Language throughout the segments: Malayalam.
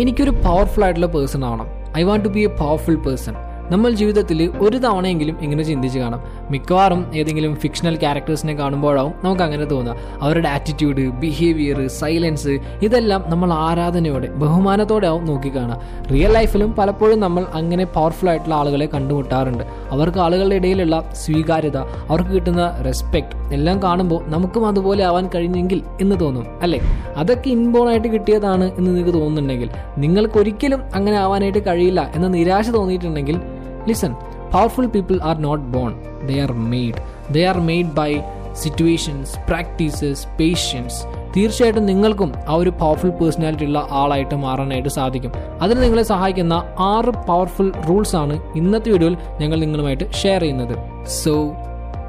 എനിക്കൊരു പവർഫുൾ ആയിട്ടുള്ള പേഴ്സൺ ആവണം. I want to be a powerful person നമ്മൾ ജീവിതത്തിൽ ഒരു തവണയെങ്കിലും ഇങ്ങനെ ചിന്തിച്ച് കാണാം. മിക്കവാറും ഏതെങ്കിലും ഫിക്ഷണൽ ക്യാരക്ടേഴ്സിനെ കാണുമ്പോഴാവും നമുക്ക് അങ്ങനെ തോന്നുക. അവരുടെ ആറ്റിറ്റ്യൂഡ് ബിഹേവിയർ സൈലൻസ് ഇതെല്ലാം നമ്മൾ ആരാധനയോടെ ബഹുമാനത്തോടെ ആവും നോക്കിക്കാണുക റിയൽ ലൈഫിലും പലപ്പോഴും നമ്മൾ അങ്ങനെ പവർഫുൾ ആയിട്ടുള്ള ആളുകളെ കണ്ടുമുട്ടാറുണ്ട്. അവർക്ക് ആളുകളുടെ ഇടയിലുള്ള സ്വീകാര്യത അവർക്ക് കിട്ടുന്ന റെസ്പെക്ട് എല്ലാം കാണുമ്പോൾ നമുക്കും അതുപോലെ ആവാൻ കഴിഞ്ഞെങ്കിൽ എന്ന് തോന്നും അല്ലേ? അതൊക്കെ ഇൻബോൺ ആയിട്ട് കിട്ടിയതാണ് എന്ന് നിങ്ങൾക്ക് തോന്നുന്നുണ്ടെങ്കിൽ നിങ്ങൾക്കൊരിക്കലും അങ്ങനെ ആവാനായിട്ട് കഴിയില്ല എന്ന നിരാശ തോന്നിയിട്ടുണ്ടെങ്കിൽ listen powerful people are not born they are made they are made by situations practices patience തീർച്ചയായിട്ടും നിങ്ങൾക്കും ആ ഒരു പവർഫുൾ പേഴ്സണാലിറ്റി ഉള്ള ആളായിട്ട് മാറാനായിട്ട് സാധിക്കും. അതിന് നിങ്ങളെ സഹായിക്കുന്ന ആറ് പവർഫുൾ റൂൾസ് ആണ് ഇന്നത്തെ വീഡിയോയിൽ ഞങ്ങൾ നിങ്ങളുമായിട്ട് ഷെയർ ചെയ്യുന്നത്. So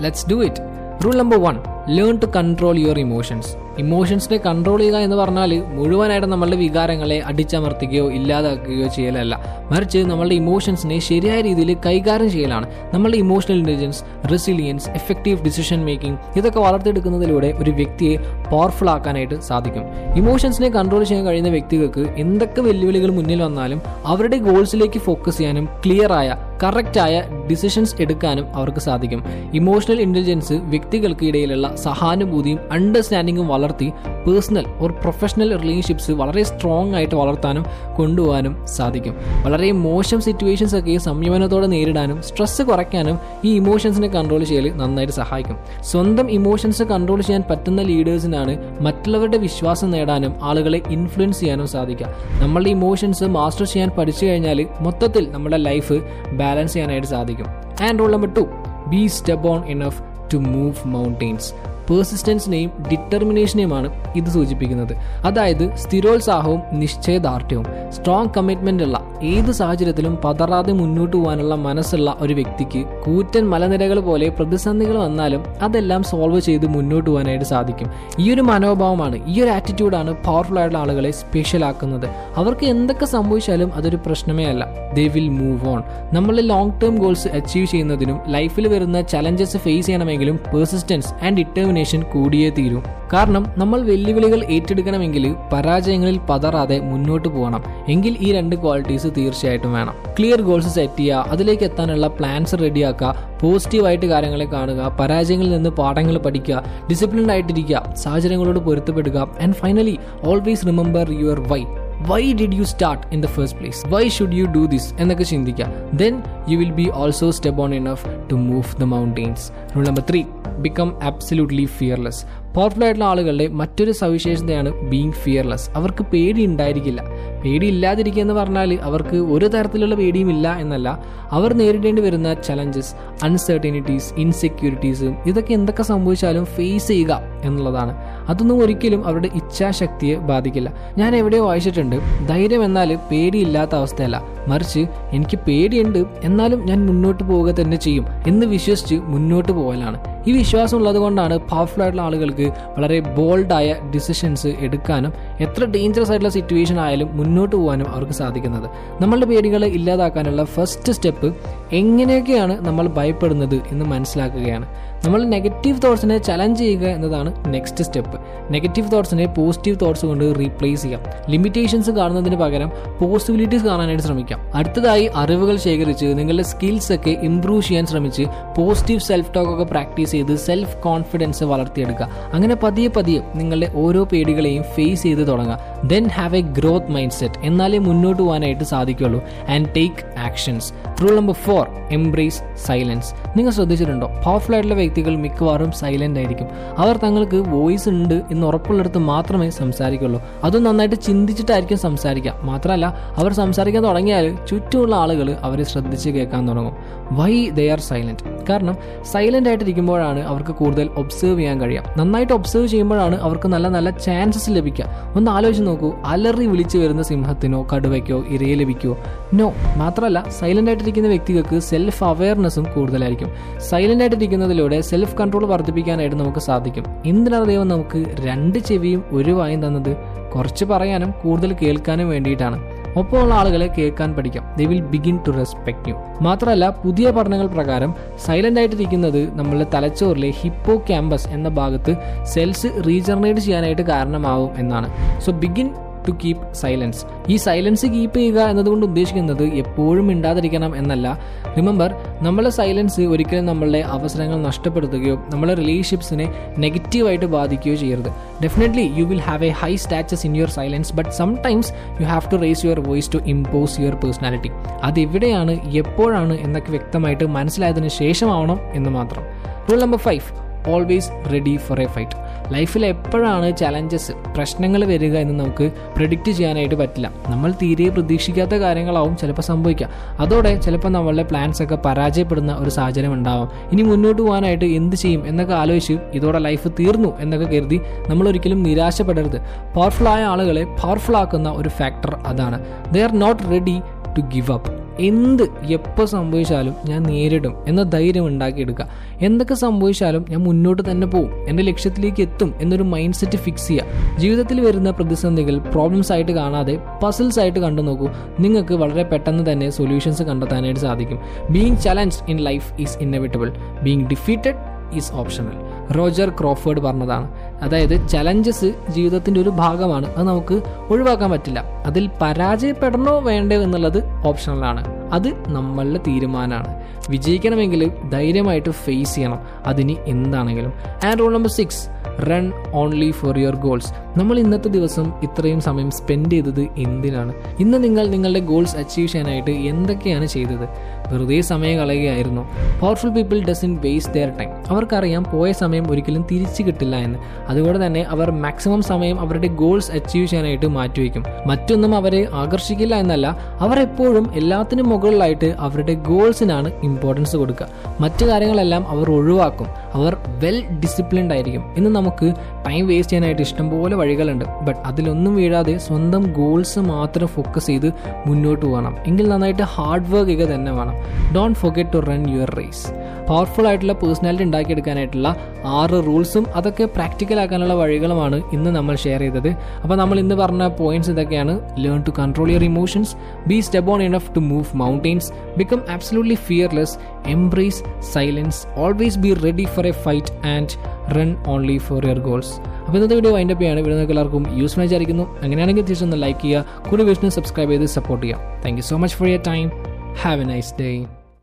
let's do it rule number one learn to control your emotions ഇമോഷൻസിനെ control ചെയ്യുക എന്ന് പറഞ്ഞാൽ മുഴുവനായിട്ട് നമ്മളുടെ വികാരങ്ങളെ അടിച്ചമർത്തുകയോ ഇല്ലാതാക്കുകയോ ചെയ്യലല്ല. മറിച്ച് നമ്മളുടെ ഇമോഷൻസിനെ ശരിയായ രീതിയിൽ കൈകാര്യം ചെയ്യലാണ്. നമ്മളുടെ emotional intelligence resilience effective decision making ഇതൊക്കെ വളർത്തിയെടുക്കുന്നതിലൂടെ ഒരു വ്യക്തിയെ പവർഫുൾ ആക്കാനായിട്ട് സാധിക്കും. ഇമോഷൻസിനെ കൺട്രോൾ ചെയ്യാൻ കഴിയുന്ന വ്യക്തികൾക്ക് എന്തൊക്കെ വെല്ലുവിളികൾ മുന്നിൽ വന്നാലും അവരുടെ ഗോൾസിലേക്ക് ഫോക്കസ് ചെയ്യാനും ക്ലിയറായ കറക്റ്റായ ഡിസിഷൻസ് എടുക്കാനും അവർക്ക് സാധിക്കും. ഇമോഷണൽ ഇന്റലിജൻസ് വ്യക്തികൾക്ക് ഇടയിലുള്ള സഹാനുഭൂതിയും അണ്ടർസ്റ്റാൻഡിങ്ങും വളർത്തി പേഴ്സണൽ ഒരു പ്രൊഫഷണൽ റിലേഷൻഷിപ്സ് വളരെ സ്ട്രോങ് ആയിട്ട് വളർത്താനും കൊണ്ടുപോകാനും സാധിക്കും. വളരെ മോശം സിറ്റുവേഷൻസ് ഒക്കെ സംയമനത്തോടെ നേരിടാനും സ്ട്രെസ് കുറയ്ക്കാനും ഈ ഇമോഷൻസിനെ കൺട്രോൾ ചെയ്യൽ നന്നായിട്ട് സഹായിക്കും. സ്വന്തം ഇമോഷൻസ് കൺട്രോൾ ചെയ്യാൻ പറ്റുന്ന ലീഡേഴ്സിനാണ് മറ്റുള്ളവരുടെ വിശ്വാസം നേടാനും ആളുകളെ ഇൻഫ്ലുവൻസ് ചെയ്യാനും സാധിക്കുക. നമ്മളുടെ ഇമോഷൻസ് മാസ്റ്റർ ചെയ്യാൻ പഠിച്ചു കഴിഞ്ഞാൽ മൊത്തത്തിൽ നമ്മുടെ ലൈഫ് ബാലൻസ് ചെയ്യാനായിട്ട് സാധിക്കും. And rule number two be strong enough to move mountains പേഴ്സിസ്റ്റൻസിനെയും ഡിറ്റർമിനേഷനെയുമാണ് ഇത് സൂചിപ്പിക്കുന്നത്. അതായത് സ്ഥിരോത്സാഹവും നിശ്ചയദാർഢ്യവും. സ്ട്രോങ് കമ്മിറ്റ്മെന്റ് ഉള്ള ഏത് സാഹചര്യത്തിലും പതറാതെ മുന്നോട്ട് പോകാനുള്ള മനസ്സുള്ള ഒരു വ്യക്തിക്ക് കൂറ്റൻ മലനിരകൾ പോലെ പ്രതിസന്ധികൾ വന്നാലും അതെല്ലാം സോൾവ് ചെയ്ത് മുന്നോട്ട് പോകാനായിട്ട് സാധിക്കും. ഈ ഒരു മനോഭാവമാണ് ഈ ഒരു ആറ്റിറ്റ്യൂഡാണ് പവർഫുൾ ആയിട്ടുള്ള ആളുകളെ സ്പെഷ്യൽ ആക്കുന്നത്. അവർക്ക് എന്തൊക്കെ സംഭവിച്ചാലും അതൊരു പ്രശ്നമേ അല്ല. ദേ വിൽ മൂവ് ഓൺ നമ്മളുടെ ലോങ് ടേം ഗോൾസ് അച്ചീവ് ചെയ്യുന്നതിനും ലൈഫിൽ വരുന്ന ചലഞ്ചസ് ഫേസ് ചെയ്യണമെങ്കിലും പേഴ്സിസ്റ്റൻസ് ആൻഡ് ഡിറ്റർമിനേഷൻ കൂടിയേ തീരൂ. കാരണം നമ്മൾ വെല്ലുവിളികൾ ഏറ്റെടുക്കണമെങ്കിൽ പരാജയങ്ങളിൽ പതറാതെ മുന്നോട്ട് പോകണം. എങ്കിൽ ഈ രണ്ട് ക്വാളിറ്റീസ് തീർച്ചയായിട്ടും വേണം. ക്ലിയർ ഗോൾസ് സെറ്റ് ചെയ്യുക അതിലേക്ക് എത്താനുള്ള പ്ലാൻസ് റെഡിയാക്കുക പോസിറ്റീവായിട്ട് കാര്യങ്ങളെ കാണുക പരാജയങ്ങളിൽ നിന്ന് പാഠങ്ങൾ പഠിക്കുക ഡിസിപ്ലിൻഡ് ആയിട്ടിരിക്കുക സാഹചര്യങ്ങളോട് പൊരുത്തപ്പെടുക and finally always remember your why why did you start in the first place why should you do this എന്നൊക്കെ ചിന്തിക്കുക. Then you will be also on enough to move the mountains rule number three become absolutely fearless powerful ആയിട്ടുള്ള ആളുകളുടെ മറ്റൊരു സവിശേഷതയാണ് ബീങ് ഫിയർലെസ് അവർക്ക് പേടി ഉണ്ടായിരിക്കില്ല. പേടി ഇല്ലാതിരിക്കുക എന്ന് പറഞ്ഞാൽ അവർക്ക് ഒരു തരത്തിലുള്ള പേടിയും ഇല്ല എന്നല്ല. അവർ നേരിടേണ്ടി വരുന്ന ചലഞ്ചസ് അൺസെർട്ടിനിറ്റീസ് ഇൻസെക്യൂരിറ്റീസ് ഇതൊക്കെ എന്തൊക്കെ സംഭവിച്ചാലും ഫേസ് ചെയ്യുക എന്നുള്ളതാണ്. അതൊന്നും ഒരിക്കലും അവരുടെ ഇച്ഛാശക്തിയെ ബാധിക്കില്ല. ഞാൻ എവിടെയോ വായിച്ചിട്ടുണ്ട് ധൈര്യം എന്നാൽ പേടിയില്ലാത്ത അവസ്ഥയല്ല. മറിച്ച് എനിക്ക് പേടിയുണ്ട് എന്നാലും ഞാൻ മുന്നോട്ട് പോവുക തന്നെ ചെയ്യും എന്ന് വിശ്വസിച്ച് മുന്നോട്ട് പോകലാണ് ഈ വിശ്വാസം ഉള്ളത് കൊണ്ടാണ് പവർഫുൾ ആയിട്ടുള്ള ആളുകൾക്ക് വളരെ ബോൾഡായ ഡിസിഷൻസ് എടുക്കാനും എത്ര ഡേഞ്ചറസ് ആയിട്ടുള്ള സിറ്റുവേഷൻ ആയാലും മുന്നോട്ട് പോകാനും അവർക്ക് സാധിക്കുന്നത്. നമ്മളുടെ പേടികളെ ഇല്ലാതാക്കാനുള്ള ഫസ്റ്റ് സ്റ്റെപ്പ് എങ്ങനെയൊക്കെയാണ് നമ്മൾ ഭയപ്പെടുന്നത് എന്ന് മനസ്സിലാക്കുകയാണ്. നമ്മൾ നെഗറ്റീവ് തോട്ട്സിനെ ചലഞ്ച് ചെയ്യുക എന്നതാണ് നെക്സ്റ്റ് സ്റ്റെപ്പ് നെഗറ്റീവ് തോട്ട്സിനെ പോസിറ്റീവ് തോട്ട്സ് കൊണ്ട് റീപ്ലേസ് ചെയ്യാം. ലിമിറ്റേഷൻസ് കാണുന്നതിന് പകരം പോസിബിലിറ്റീസ് കാണാനായിട്ട് ശ്രമിക്കാം. അടുത്തതായി അറിവുകൾ ശേഖരിച്ച് നിങ്ങളുടെ സ്കിൽസ് ഒക്കെ ഇംപ്രൂവ് ചെയ്യാൻ ശ്രമിച്ച് പോസിറ്റീവ് സെൽഫ് ടോക്ക് ഒക്കെ പ്രാക്ടീസ് ചെയ്ത് സെൽഫ് കോൺഫിഡൻസ് വളർത്തിയെടുക്കുക. അങ്ങനെ പതിയെ പതിയെ നിങ്ങളുടെ ഓരോ പേടികളെയും ഫേസ് ചെയ്ത് തുടങ്ങുക. Then have a growth mindset എന്നാലേ മുന്നോട്ട് പോകാനായിട്ട് സാധിക്കുള്ളൂ and take actions rule number four embrace silence നിങ്ങൾ ശ്രദ്ധിച്ചിട്ടുണ്ടോ? പവർഫുൾ ആയിട്ടുള്ള വ്യക്തികൾ മിക്കവാറും സൈലന്റ് ആയിരിക്കും. അവർ തങ്ങൾക്ക് വോയിസ് ഉണ്ട് എന്ന് ഉറപ്പുള്ളിടത്ത് മാത്രമേ സംസാരിക്കുള്ളൂ. അതും നന്നായിട്ട് ചിന്തിച്ചിട്ടായിരിക്കും സംസാരിക്കുക. മാത്രമല്ല അവർ സംസാരിക്കാൻ തുടങ്ങിയാൽ ചുറ്റുമുള്ള ആളുകൾ അവരെ ശ്രദ്ധിച്ച് കേൾക്കാൻ തുടങ്ങും. വൈ ദേ ആർ സൈലന്റ് കാരണം സൈലന്റ് ആയിട്ടിരിക്കുമ്പോഴാണ് അവർക്ക് കൂടുതൽ ഒബ്സേർവ് ചെയ്യാൻ കഴിയുക. നന്നായിട്ട് ഒബ്സേർവ് ചെയ്യുമ്പോഴാണ് അവർക്ക് നല്ല നല്ല ചാൻസസ് ലഭിക്കുക. ഒന്ന് ആലോചിച്ച് നോക്കൂ. അലറി വിളിച്ചു വരുന്ന സിംഹത്തിനോ കടുവയ്ക്കോ ഇരയെ ലഭിക്കുമോ നോ മാത്രമല്ല സൈലന്റ് ആയിട്ടിരിക്കുന്ന വ്യക്തികൾക്ക് സെൽഫ് അവയർനെസ്സും കൂടുതലായിരിക്കും. സൈലന്റ് ആയിട്ടിരിക്കുന്നതിലൂടെ സെൽഫ് കൺട്രോൾ വർദ്ധിപ്പിക്കാനായിട്ട് നമുക്ക് സാധിക്കും. എന്തിനാണ് ദൈവം നമുക്ക് രണ്ട് ചെവിയും ഒരു വായും തന്നത്? കുറച്ച് പറയാനും കൂടുതൽ കേൾക്കാനും വേണ്ടിയിട്ടാണ്. ഒപ്പമുള്ള ആളുകളെ കേൾക്കാൻ പഠിക്കാം. They will begin to respect you മാത്രമല്ല പുതിയ പഠനങ്ങൾ പ്രകാരം സൈലന്റ് ആയിട്ടിരിക്കുന്നത് നമ്മളുടെ തലച്ചോറിലെ ഹിപ്പോ ക്യാമ്പസ് എന്ന ഭാഗത്ത് സെൽസ് റീജനറേറ്റ് ചെയ്യാനായിട്ട് കാരണമാവും എന്നാണ്. So begin to keep silence ഈ സൈലൻസ് കീപ്പ് ചെയ്യുക എന്നതുകൊണ്ട് ഉദ്ദേശിക്കുന്നത് എപ്പോഴും മിണ്ടാതിരിക്കണം എന്നല്ല. റിമെമ്പർ നമ്മളെ സൈലൻസ് ഒരിക്കലും നമ്മളുടെ അവസരങ്ങൾ നഷ്ടപ്പെടുത്തുകയോ നമ്മളെ റിലേഷൻഷിപ്സിനെ നെഗറ്റീവായിട്ട് ബാധിക്കുകയോ ചെയ്യരുത്. Definitely you will have a high status in your silence but sometimes you have to raise your voice to impose your personality അതെവിടെയാണ് എപ്പോഴാണ് എന്നൊക്കെ വ്യക്തമായിട്ട് മനസ്സിലായതിനു ശേഷമാവണം എന്ന് മാത്രം. Rule number five always ready for a fight ലൈഫിൽ എപ്പോഴാണ് ചലഞ്ചസ് പ്രശ്നങ്ങൾ വരിക എന്ന് നമുക്ക് പ്രിഡിക്റ്റ് ചെയ്യാനായിട്ട് പറ്റില്ല. നമ്മൾ തീരെ പ്രതീക്ഷിക്കാത്ത കാര്യങ്ങളാവും ചിലപ്പോൾ സംഭവിക്കുക അതോടെ ചിലപ്പോൾ നമ്മളുടെ പ്ലാൻസ് ഒക്കെ പരാജയപ്പെടുന്ന ഒരു സാഹചര്യം ഉണ്ടാവും. ഇനി മുന്നോട്ട് പോകാനായിട്ട് എന്ത് ചെയ്യും എന്നൊക്കെ ആലോചിച്ച് ഇതോടെ ലൈഫ് തീർന്നു എന്നൊക്കെ കരുതി നമ്മൾ ഒരിക്കലും നിരാശപ്പെടരുത്. പവർഫുൾ ആയ ആളുകളെ പവർഫുൾ ആക്കുന്ന ഒരു ഫാക്ടർ അതാണ്. They are not ready to give up എന്ത് എപ്പോൾ സംഭവിച്ചാലും ഞാൻ നേരിടും എന്ന ധൈര്യം ഉണ്ടാക്കിയെടുക്കുക. എന്തൊക്കെ സംഭവിച്ചാലും ഞാൻ മുന്നോട്ട് തന്നെ പോകും എന്റെ ലക്ഷ്യത്തിലേക്ക് എത്തും എന്നൊരു മൈൻഡ് സെറ്റ് ഫിക്സ് ചെയ്യുക. ജീവിതത്തിൽ വരുന്ന പ്രതിസന്ധികൾ പ്രോബ്ലംസ് ആയിട്ട് കാണാതെ പസിൽസ് ആയിട്ട് കണ്ടു നോക്കൂ. നിങ്ങൾക്ക് വളരെ പെട്ടെന്ന് തന്നെ സൊല്യൂഷൻസ് കണ്ടെത്താനായിട്ട് സാധിക്കും. Being challenge in life is inevitable being defeated is optional Roger Crawford പറഞ്ഞതാണ്. അതായത് ചലഞ്ചസ് ജീവിതത്തിന്റെ ഒരു ഭാഗമാണ്. അത് നമുക്ക് ഒഴിവാക്കാൻ പറ്റില്ല. അതിൽ പരാജയപ്പെടണോ വേണ്ടോ എന്നുള്ളത് ഓപ്ഷണലാണ് അത് നമ്മളുടെ തീരുമാനമാണ്. വിജയിക്കണമെങ്കിൽ ധൈര്യമായിട്ട് ഫേസ് ചെയ്യണം. അതിന് എന്താണെങ്കിലും. And rule number six run only for your goals നമ്മൾ ഇന്നത്തെ ദിവസം ഇത്രയും സമയം സ്പെൻഡ് ചെയ്തത് എന്തിനാണ്? ഇന്ന് നിങ്ങൾ നിങ്ങളുടെ ഗോൾസ് അച്ചീവ് ചെയ്യാനായിട്ട് എന്തൊക്കെയാണ് ചെയ്തത്? വെറുതെ സമയം കളയുകയായിരുന്നു. Powerful people doesn't waste their time അവർക്കറിയാം പോയ സമയം ഒരിക്കലും തിരിച്ചു കിട്ടില്ല എന്ന്. അതുകൊണ്ട് തന്നെ അവർ മാക്സിമം സമയം അവരുടെ ഗോൾസ് അച്ചീവ് ചെയ്യാനായിട്ട് മാറ്റിവെക്കും. മറ്റൊന്നും അവരെ ആകർഷിക്കില്ല എന്നല്ല അവർ എപ്പോഴും എല്ലാത്തിനും മുകളിലായിട്ട് അവരുടെ ഗോൾസിനാണ് ഇമ്പോർട്ടൻസ് കൊടുക്കുക. മറ്റു കാര്യങ്ങളെല്ലാം അവർ ഒഴിവാക്കും. അവർ വെൽ ഡിസിപ്ലിൻഡ് ആയിരിക്കും. ഇന്ന് നമുക്ക് ടൈം വേസ്റ്റ് ചെയ്യാനായിട്ട് ഇഷ്ടംപോലെ വഴികളുണ്ട്. ബട്ട് അതിലൊന്നും വീഴാതെ സ്വന്തം ഗോൾസ് മാത്രം ഫോക്കസ് ചെയ്ത് മുന്നോട്ട് പോകണം. എങ്കിൽ നന്നായിട്ട് ഹാർഡ് വർക്ക് ചെയ്യുക തന്നെ വേണം. Don't forget to run your race powerful ആയിട്ടുള്ള പേഴ്സണാലിറ്റി ഉണ്ടാക്കിയെടുക്കാനായിട്ടുള്ള ആറ് റൂൾസും അതൊക്കെ പ്രാക്ടിക്കൽ ആക്കാനുള്ള വഴികളുമാണ് ഇന്ന് നമ്മൾ ഷെയർ ചെയ്തത്. അപ്പോൾ നമ്മൾ ഇന്ന് പറഞ്ഞ പോയിന്റ്സ് ഇതൊക്കെയാണ്. Learn to control your emotions be strong enough to move mountains become absolutely fearless embrace silence always be ready for a fight and run only for your goals അപ്പോൾ ഇന്നത്തെ വീഡിയോ വൈൻഡപ്പ് ചെയ്യാണ്. വീഡിയോ നിങ്ങൾക്ക് എല്ലാവർക്കും യൂസ്ഫുൾ വിചാരിക്കുന്നു. അങ്ങനെയാണെങ്കിൽ തിരിച്ചൊന്ന് ലൈക്ക് ചെയ്യുക. കൂടുതൽ വീഡിയോസിന് സബ്സ്ക്രൈബ് ചെയ്ത് സപ്പോർട്ട് ചെയ്യാം thank you so much for your time have a nice day